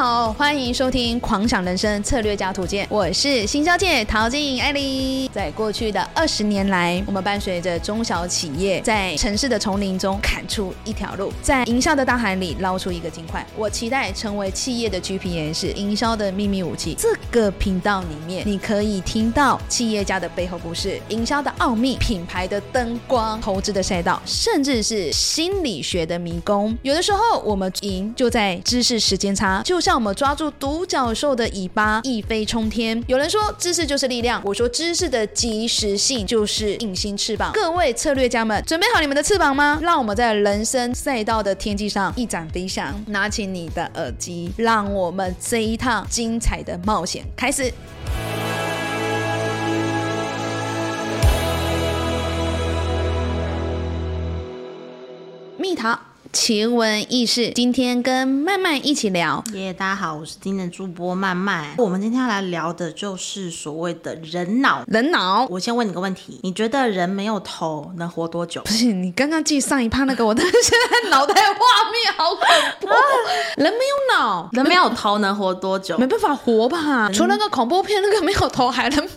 好，欢迎收听《狂想人生策略家图鉴》，我是新小姐陶静艾莉。在过去的二十年来，我们伴随着中小企业在城市的丛林中砍出一条路，在营销的大海里捞出一个金块。我期待成为企业的 GPS，营销的秘密武器。这个频道里面，你可以听到企业家的背后故事、营销的奥秘、品牌的灯光、投资的赛道，甚至是心理学的迷宫。有的时候，我们赢就在知识时间差，就像我们抓住独角兽的尾巴一飞冲天。有人说知识就是力量，我说知识的及时性就是隐形翅膀。各位策略家们，准备好你们的翅膀吗？让我们在人生赛道的天际上一展飞翔。拿起你的耳机，让我们这一趟精彩的冒险开始。蜜桃奇闻异事，今天跟曼曼一起聊。耶大家好，我是今天的主播曼曼。我们今天要来聊的就是所谓的人脑。人脑我先问你个问题，你觉得人没有头能活多久不？是你刚刚记上一趴那个，我的现在脑袋画面好恐怖。人没有脑，人没有头能活多久？没办法活吧？除了那个恐怖片，那个没有头还能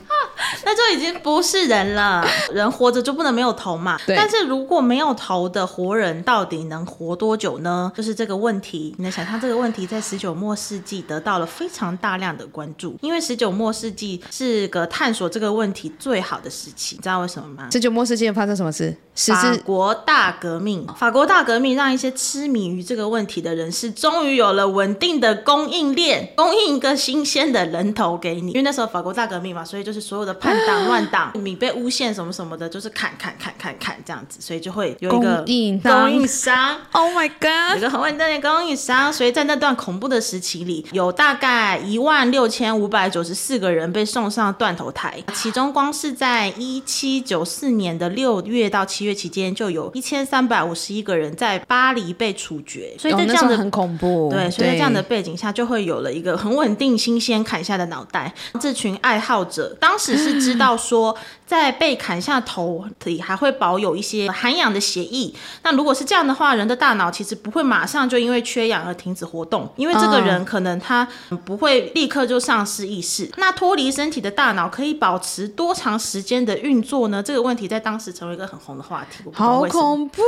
那就已经不是人了。人活着就不能没有头嘛？对但是如果没有头的活人，到底能活多久呢？就是这个问题。你能想象这个问题在十九末世纪得到了非常大量的关注，因为十九末世纪是个探索这个问题最好的时期。你知道为什么吗？十九末世纪发生什么事？法国大革命，法国大革命让一些痴迷于这个问题的人士，终于有了稳定的供应链，供应一个新鲜的人头给你。因为那时候法国大革命嘛，所以就是所有的叛党乱党，你被诬陷什么什么的，就是砍砍砍砍砍这样子，所以就会有一个供应商供应商。，Oh my God！一个很稳定的供应商，所以在那段恐怖的时期里，有大概一万六千五百九十四个人被送上断头台，其中光是在一七九四年的六月到七月期间，就有一千三百五十一个人在巴黎被处决。所以哦在这样的那时候很恐怖，对，所以在这样的背景下，就会有了一个很稳定、新鲜砍下的脑袋。这群爱好者当时是知道说，在被砍下头里还会保有一些含氧的血液。那如果是这样的话，人的大脑其实不会马上就因为缺氧而停止活动，因为这个人可能他不会立刻就丧失意识。那脱离身体的大脑可以保持多长时间的运作呢？这个问题在当时成为一个很红的话题。好恐怖。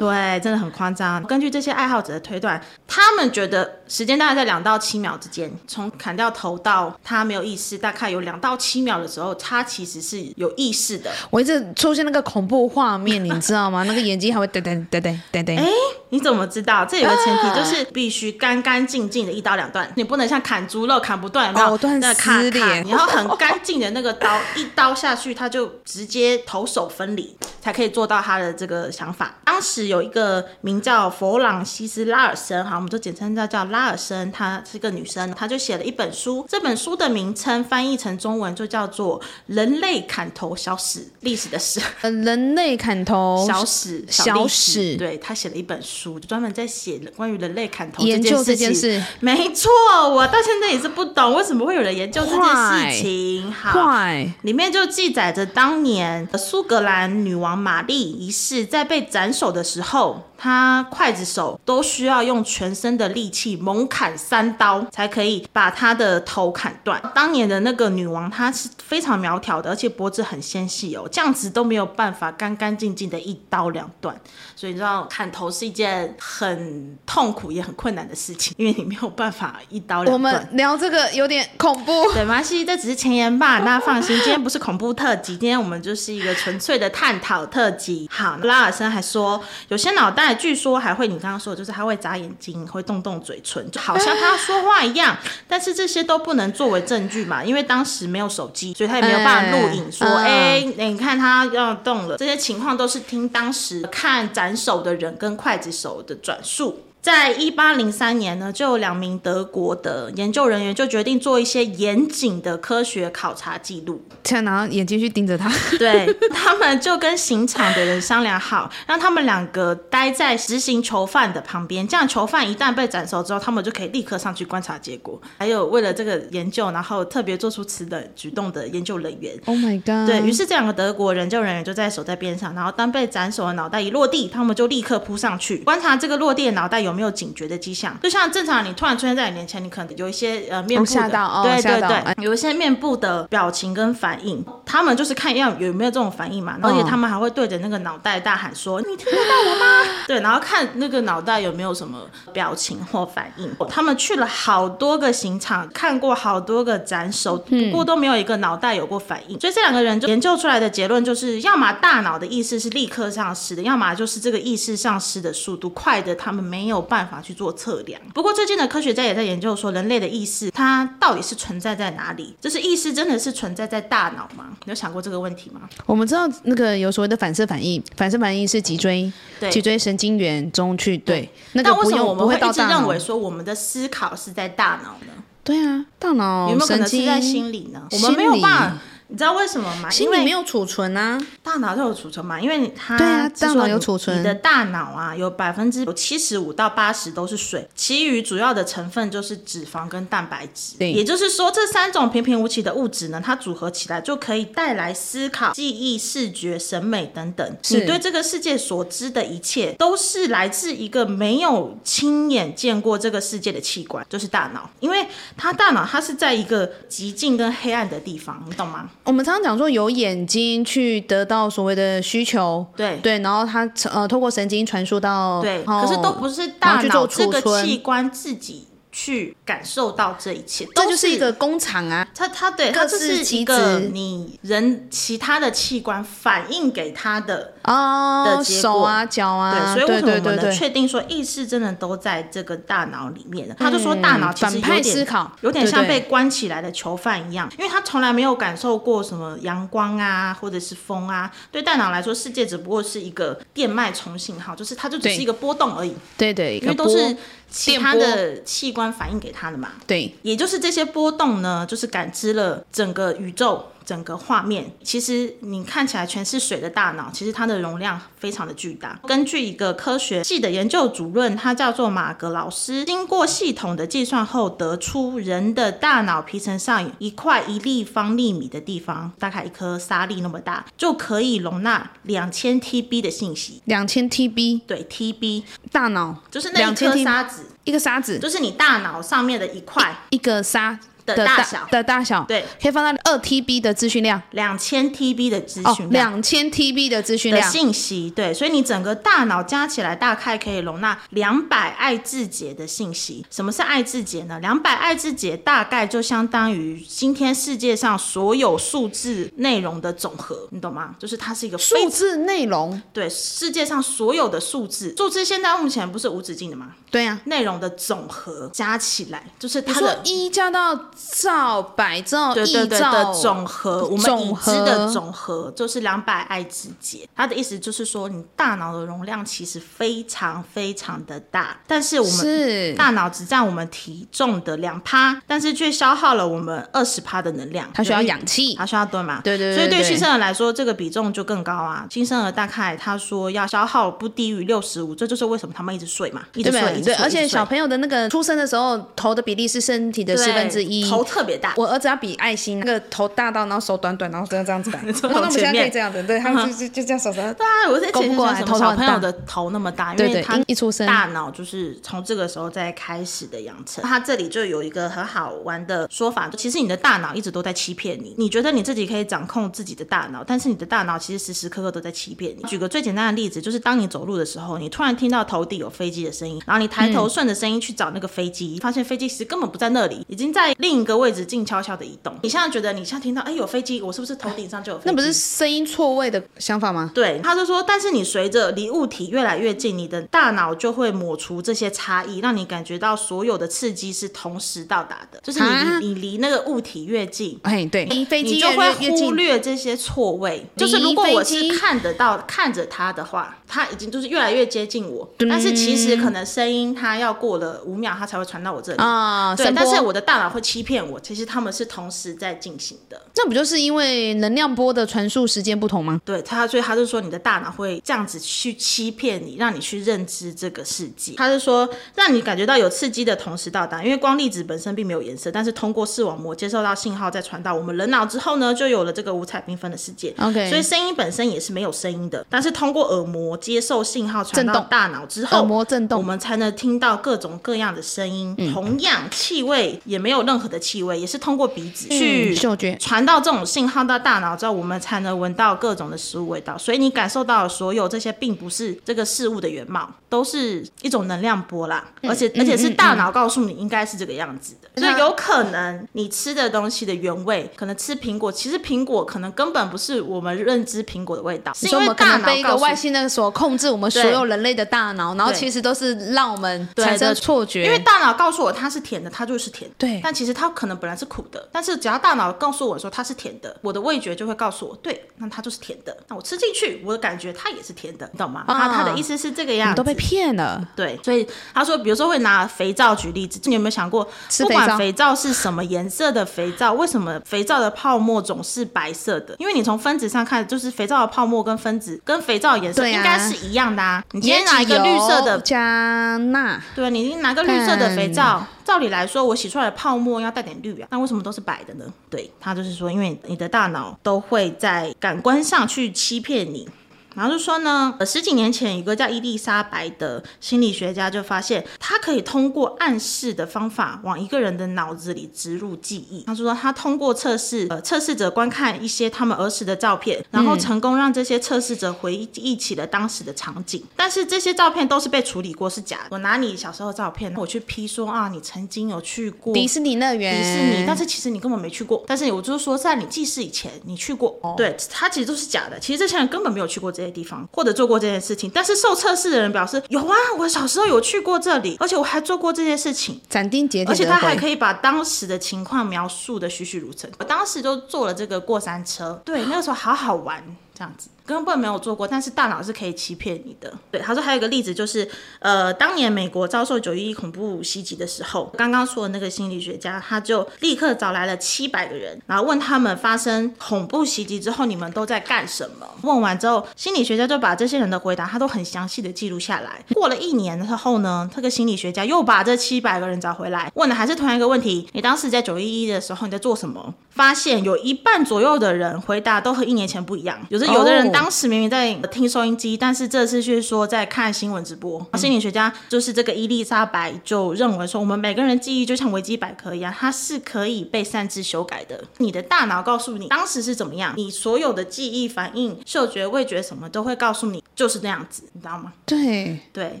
对，真的很夸张。根据这些爱好者的推断，他们觉得时间大概在两到七秒之间，从砍掉头到他没有意识，大概有两到七秒的时候，他其实是有意识的。我一直出现那个恐怖画面，你知道吗？那个眼睛还会噔噔噔噔噔噔。哎，你怎么知道？这有个前提就是必须干干净净的一刀两断，你不能像砍猪肉砍不断，有没有？藕断那砍丝连砍你要很干净的那个刀，一刀下去，他就直接头手分离，才可以做到他的这个想法。当时有一个名叫弗朗西斯拉尔森，哈，我们就简称叫叫拉尔森，她是个女生，她就写了一本书，这本书的名称翻译成中文就叫做《人类砍头小史》，历史的史。呃人类砍头小史小历史对他写了一本书，就专门在写关于人类砍头研究这件。事，没错，我到现在也是不懂为什么会有人研究这件事情。好，坏里面就记载着当年苏格兰女王玛丽一世在被斩首的时候，她刽子手都需要用全身的力气猛砍三刀，才可以把她的头砍断。当年的那个女王，她是非常苗条的，而且脖子很纤细哦，这样子都没有办法干干净净的一刀两断。所以你知道，砍头是一件很痛苦也很困难的事情，因为你没有办法一刀两断我。们聊这个有点恐怖。对，没关系，这只是前言吧，大家放心。今天不是恐怖特辑，今天我们就是一个纯粹的探讨特辑。好，拉尔森还说，有些脑袋据说还会，你刚刚说的就是他会眨眼睛，会动动嘴唇，就好像他说话一样。但是这些都不能作为证据嘛，因为当时没有手机，所以他也没有办法录影说，嗯哎、你看他要动了。这些情况都是听当时看斩首的人跟刽子手的转述。在一八零三年呢，就有两名德国的研究人员就决定做一些严谨的科学考察记录。天哪眼睛去盯着他，对他们就跟刑场的人商量好，让他们两个待在执行囚犯的旁边，这样囚犯一旦被斩首之后，他们就可以立刻上去观察结果。还有为了这个研究，然后特别做出此等举动的研究人员。Oh my god！对于是，这两个德国研究人员就在守在边上，然后当被斩首的脑袋一落地，他们就立刻扑上去观察这个落地的脑袋有有没有警觉的迹象。就像正常你突然出现在你面前，你可能有一些呃面部的，对对对，有一些面部的表情跟反应，他们就是看要有没有这种反应嘛，而且他们还会对着那个脑袋大喊说：“你听得到我吗？” 对，然后看那个脑袋有没有什么表情或反应。他们去了好多个刑场，看过好多个斩首，不过都没有一个脑袋有过反应。所以这两个人就研究出来的结论就是，要么大脑的意识是立刻丧失的，要么就是这个意识丧失的速度快的，他们没有办法去做测量。不过最近的科学家也在研究说，人类的意识它到底是存在在哪里？就是意识真的是存在在大脑吗？你有想过这个问题吗？我们知道那个有所谓的反射反应，反射反应是脊椎对脊椎神经元中去对，那为什么我们会一直认为。说我们的思考是在大脑呢？对啊，大脑有没有可能是在心里呢？我们没有办法，你知道为什么吗？心因为里没有储存啊。大脑都有储存嘛，因为它对啊大脑有储存你的大脑啊有百分之七十五到八十都是水，其余主要的成分就是脂肪跟蛋白质。对也就是说这三种平平无奇的物质呢，它组合起来就可以带来思考、记忆、视觉、审美等等。你对这个世界所知的一切，都是来自一个没有亲眼见过这个世界的器官，就是大脑。因为它大脑它是在一个极静跟黑暗的地方，你懂吗？我们常常讲说，有眼睛去得到所谓的需求，对。对，然后它呃透过神经传输到对，哦可是都不是大脑这个储存。器官自己去感受到这一切，这就是一个工厂啊。它它对它各这是一个你人其他的器官反应给它的。哦的，结果手啊，脚啊，对，所以为什么我们能确定说意识真的都在这个大脑里面呢？他就说大脑其实有点思考有点像被关起来的囚犯一样，因为他从来没有感受过什么阳光啊，或者是风啊。对大脑来说，世界只不过是一个电脉冲信号，就是它就只是一个波动而已，对对，因为都是其他的器官反应给他的嘛。对也就是这些波动呢，就是感知了整个宇宙、整个画面。其实你看起来全是水的大脑，其实它的容量非常的巨大。根据一个科学系的研究主任，他叫做马格老师，经过系统的计算后，得出人的大脑皮层上一块一立方厘米的地方，大概一颗沙粒那么大，就可以容纳两千 TB 的信息。两千 TB 对，TB 大脑就是那一颗沙子，一个沙子，就是你大脑上面的一块一个沙的的大大小的大小，对，可以放到二 TB 的资讯量两千 TB 的资哦，讯量。两千 TB 的资讯量，信息，对，所以你整个大脑加起来大概可以容纳两百爱字节的信息。什么是爱字节呢？两百爱字节大概就相当于今天世界上所有数字内容的总和，你懂吗？就是它是一个数字内容，对世界上所有的数字，数字现在目前不是无止境的吗？对呀、内容的总和加起来就是它的一加到兆、百兆、对对对亿兆的总和，我们已总知的总和就是两百爱之节。它的意思就是说，你大脑的容量其实非常非常的大，但是我们是大脑只占我们体重的两趴，但是却消耗了我们二十趴的能量。它需要氧气它需要对嘛？对对对所以对对新生儿来说，这个比重就更高啊。新生儿大概他说要消耗不低于六十五，这就是为什么他们一直睡嘛，一直睡，对对？一直睡，而且小朋友的那个出生的时候，头的比例是身体的对四分之一。头特别大。我儿子要比爱心，那个头大到，然后手短短，然后这样这样子摆。从然后他们现在前面可以这样子，对他们就就就这样手手。对啊，我在前面勾不过来说小朋友的头那么大，因为他一一出生大脑就是从这个时候再开始的养成。他这里就有一个很好玩的说法，其实你的大脑一直都在欺骗你，你觉得你自己可以掌控自己的大脑，但是你的大脑其实时时刻刻都在欺骗你。举个最简单的例子，就是当你走路的时候，你突然听到头顶有飞机的声音，然后你抬嗯头顺着声音去找那个飞机，发现飞机其实根本不在那里，已经在另一个位置静悄悄的移动。你现在觉得你现在听到哎有飞机，我是不是头顶上就有飞机？那不是声音错位的想法吗？对，他就说，但是你随着离物体越来越近，你的大脑就会抹除这些差异，让你感觉到所有的刺激是同时到达的。就是你啊离你离那个物体越近，哎，对，离飞机你就会忽。略这些错位。就是如果我是看得到看着它的话，它已经就是越来越接近我，但是其实可能声音它要过了五秒，它才会传到我这里。啊，对，但是我的大脑会欺欺骗我，其实他们是同时在进行的。那不就是因为能量波的传输时间不同吗？对他，所以他就说你的大脑会这样子去欺骗你，让你去认知这个世界。他是说让你感觉到有刺激的同时到达，因为光粒子本身并没有颜色，但是通过视网膜接受到信号，再传到我们人脑之后呢，就有了这个五彩缤纷的世界。OK 所以声音本身也是没有声音的，但是通过耳膜接受信号传到大脑之后，耳膜震动我们才能听到各种各样的声音。嗯同样，气味也没有任何的气味，也是通过鼻子去嗯嗅觉传到这种信号到大脑之后，我们才能闻到各种的食物味道。所以你感受到的所有这些，并不是这个事物的原貌，都是一种能量波啦。而且而且是大脑告诉你应该是这个样子的，所以有可能你吃的东西的原味，可能吃苹果，其实苹果可能根本不是我们认知苹果的味道，是因为大脑被一。个外星人所控制我们所有人类的大脑，然后其实都是让我们对产生错觉。因为大脑告诉我它是甜的，它就是甜的。对但其实它可能本来是苦的，但是只要大脑告诉我说它是甜的，我的味觉就会告诉我，对，那它就是甜的。那我吃进去，我的感觉它也是甜的，你懂吗？啊他他的意思是这个样都被骗了。对，所以他说，比如说会拿肥皂举例子，你有没有想过，不管肥皂是什么颜色的肥皂，为什么肥皂的泡沫总是白色的？因为你从分子上看，就是肥皂的泡沫跟分子跟肥皂的颜色应该是一样的啊。你今天拿一个绿色的加钠，对，你拿个绿色的肥皂，照理来说，我洗出来的泡沫要带点绿啊，那为什么都是白的呢？对，他就是说，因为你的大脑都会在感官上去欺骗你。然后就说呢，呃十几年前有一个叫伊丽莎白的心理学家就发现，他可以通过暗示的方法往一个人的脑子里植入记忆。他说他通过测试，呃，测试者观看一些他们儿时的照片，然后成功让这些测试者回忆起了当时的场景。但是这些照片都是被处理过，是假的。我拿你小时候的照片，我去批说啊，你曾经有去过迪士尼乐园，迪士尼，但是其实你根本没去过。但是我就是说，在你记事以前，你去过。对，他其实都是假的。其实这些人根本没有去过这些地方，或者做过这件事情。但是受测试的人表示，有啊，我小时候有去过这里，而且我还做过这件事情。斩钉截铁而且他还可以以把当时的情况描述的栩栩如生。我当时就坐了这个过山车，对，那个时候好好玩，这样子根本没有做过，但是大脑是可以欺骗你的。对，他说还有一个例子就是，呃，当年美国遭受九一一恐怖袭击的时候，刚刚说的那个心理学家，他就立刻找来了七百个人，然后问他们发生恐怖袭击之后，你们都在干什么？问完之后，心理学家就把这些人的回答，他都很详细的记录下来。过了一年之后呢，这个心理学家又把这七百个人找回来，问的还是同样一个问题：你当时在九一一的时候你在做什么？发现有一半左右的人回答都和一年前不一样，有的有的人当时明明在听收音机，但是这次却说在看新闻直播。心理学家就是这个伊丽莎白就认为说，我们每个人记忆就像维基百科一样，它是可以被擅自修改的。你的大脑告诉你当时是怎么样，你所有的记忆、反应、嗅觉、味觉什么都会告诉你就是那样子，你知道吗？对，对，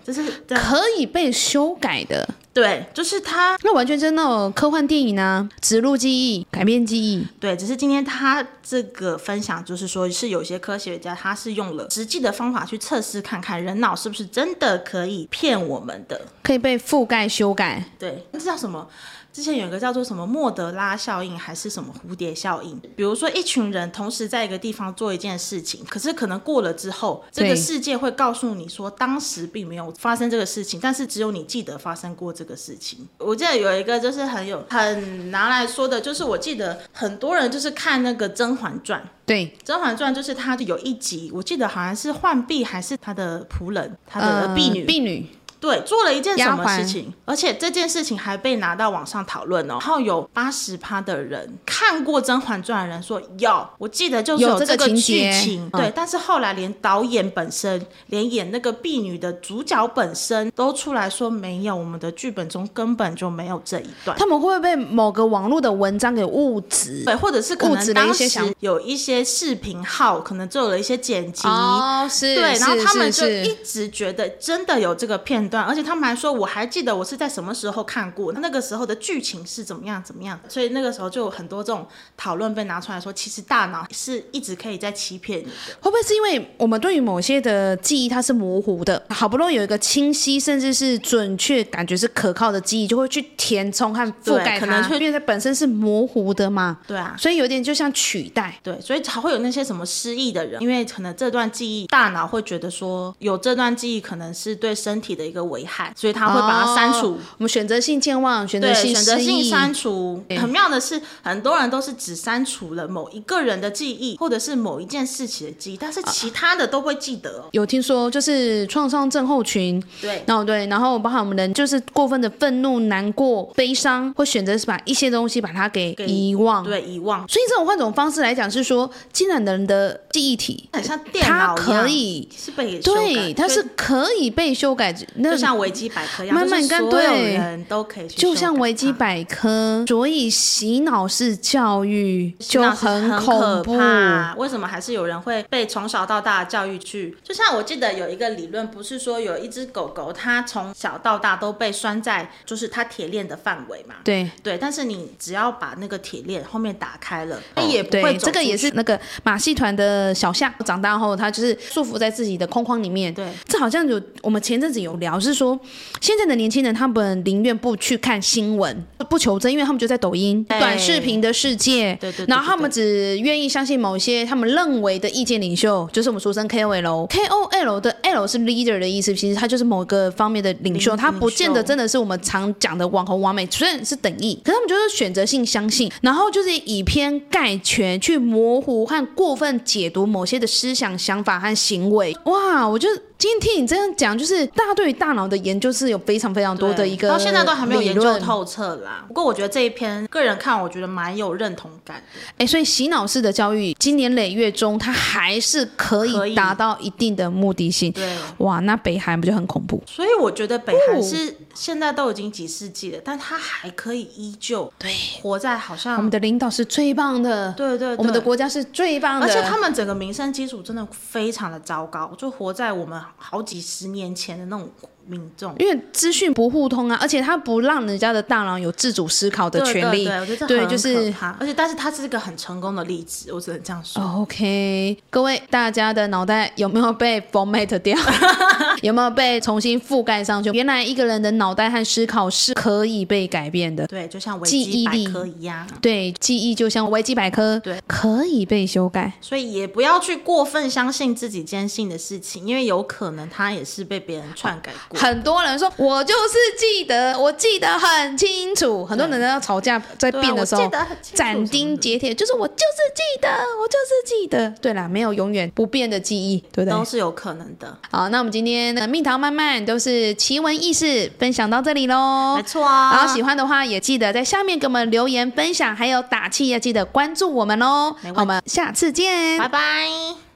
这是可以被修改的。对，就是他那完全是那种科幻电影啊，植入记忆、改变记忆。对，只是今天他这个分享，就是说是有些科学家他是用了实际的方法去测试看看人脑是不是真的可以骗我们的。可以被覆盖修改，对，这叫什么？之前有一个叫做什么莫德拉效应，还是什么蝴蝶效应？比如说，一群人同时在一个地方做一件事情，可是可能过了之后，这个世界会告诉你说，当时并没有发生这个事情，但是只有你记得发生过这个事情。我记得有一个就是很有很拿来说的，就是我记得很多人就是看那个《甄嬛传》。对，《甄嬛传》就是它有一集，我记得好像是浣碧还是她的仆人，她的婢女，呃婢女，对，做了一件什么事情，而且这件事情还被拿到网上讨论哦。然后有八十趴的人看过《甄嬛传》的人说有，我记得就是有这个剧情对。但是后来连导演本身，连演那个婢女的主角本身都出来说没有，我们的剧本中根本就没有这一段。他们会不会被某个网络的文章给误植？对，或者是可能当时有一些视频号可能做了一些剪辑，哦，是，对，然后他们就一直觉得真的有这个片段，而且他们还说，我还记得我是在什么时候看过，那个时候的剧情是怎么样怎么样，所以那个时候就有很多这种讨论被拿出来说，其实大脑是一直可以在欺骗你的。会不会是因为我们对于某些的记忆它是模糊的，好不容易有一个清晰甚至是准确、感觉是可靠的记忆，就会去填充和覆盖可能会因为它本身是模糊的嘛，对啊，所以有点就像取代。对，所以才会有那些什么失忆的人，因为可能这段记忆，大脑会觉得说有这段记忆可能是对身体的一个个危害，所以他会把它删除。哦我们选择性健忘，选择，性选择性删除。很妙的是，很多人都是只删除了某一个人的记忆，或者是某一件事情的记忆，但是其他的都会记得哦。有听说就是创伤症候群，对，然后对，然后包含我们人就是过分的愤怒、难过、悲伤，会选择是把一些东西把它给给遗忘。对，遗忘，所以这种换种方式来讲是说，既然人的记忆体，很像电脑可以。是被对，它是可以被修改，那就像维基百科一样，慢慢跟所有人都可以去就像维基百科，所以洗脑式教育就很恐可怖。怕。为什么还是有人会被从小到大的教育去？就像我记得有一个理论，不是说有一只狗狗，它从小到大都被拴在就是它铁链的范围嘛。对对，但是你只要把那个铁链后面打开了，它也不会走这个也是那个马戏团的小象，长大后它就是束缚在自己的框框里面。对，这好像有我们前阵子有聊，是说现在的年轻人他们宁愿不去看新闻，不求真，因为他们就在抖音短视频的世界，对对对然后他们只愿意相信某些他们认为的意见领袖，就是我们俗称 KOL。KOL 的 L 是 leader 的意思，其实他就是某个方面的领袖，领他不见得真的是我们常讲的网红完美，虽然是等义，可是他们就是选择性相信，然后就是以偏概全去模糊和过分解读某些的思想、想法和行为。哇，我就今天听你这样讲，就是大家对于大脑的研究是有非常非常多的一个到现在都还没有研究透彻啦。不过我觉得这一篇个人看，我觉得蛮有认同感的。哎，所以洗脑式的教育，今年累月中，它还是可可以以达到一定的目的性。对，哇，那北韩不就很恐怖？所以我觉得北韩哦是现在都已经几世纪了，但他还可以依旧对，活在好像我们的领导是最棒的，对对对。我们的国家是最棒的，而且他们整个民生基础真的非常的糟糕，就活在我们好几十年前的那种民众。因为资讯不互通啊，而且他不让人家的大脑有自主思考的权利。对对，我觉得这对很就是可怕而且但是他是一个很成功的例子，我只能这样说。OK，各位大家的脑袋有没有被 format 掉？有没有被重新覆盖上去？原来一个人的脑袋和思考是可以被改变的。对，就像维基百科一样。对，记忆就像维基百科，对，可以被修改。所以也不要去过分相信自己坚信的事情，因为有可能他也是被别人篡改过。很多人说，我就是记得，我记得很清楚。很多人在吵架在对啊辩的时候斩钉截铁，就是我就是记得，我就是记得。对啦，没有永远不变的记忆，对不对都？是有可能的，好，那我们今天的蜜桃慢慢都是奇闻异事分享到这里喽没。错啊。然后喜欢的话，也记得在下面给我们留言分享，还有打气，要记得关注我们哦。我们下次见，拜拜。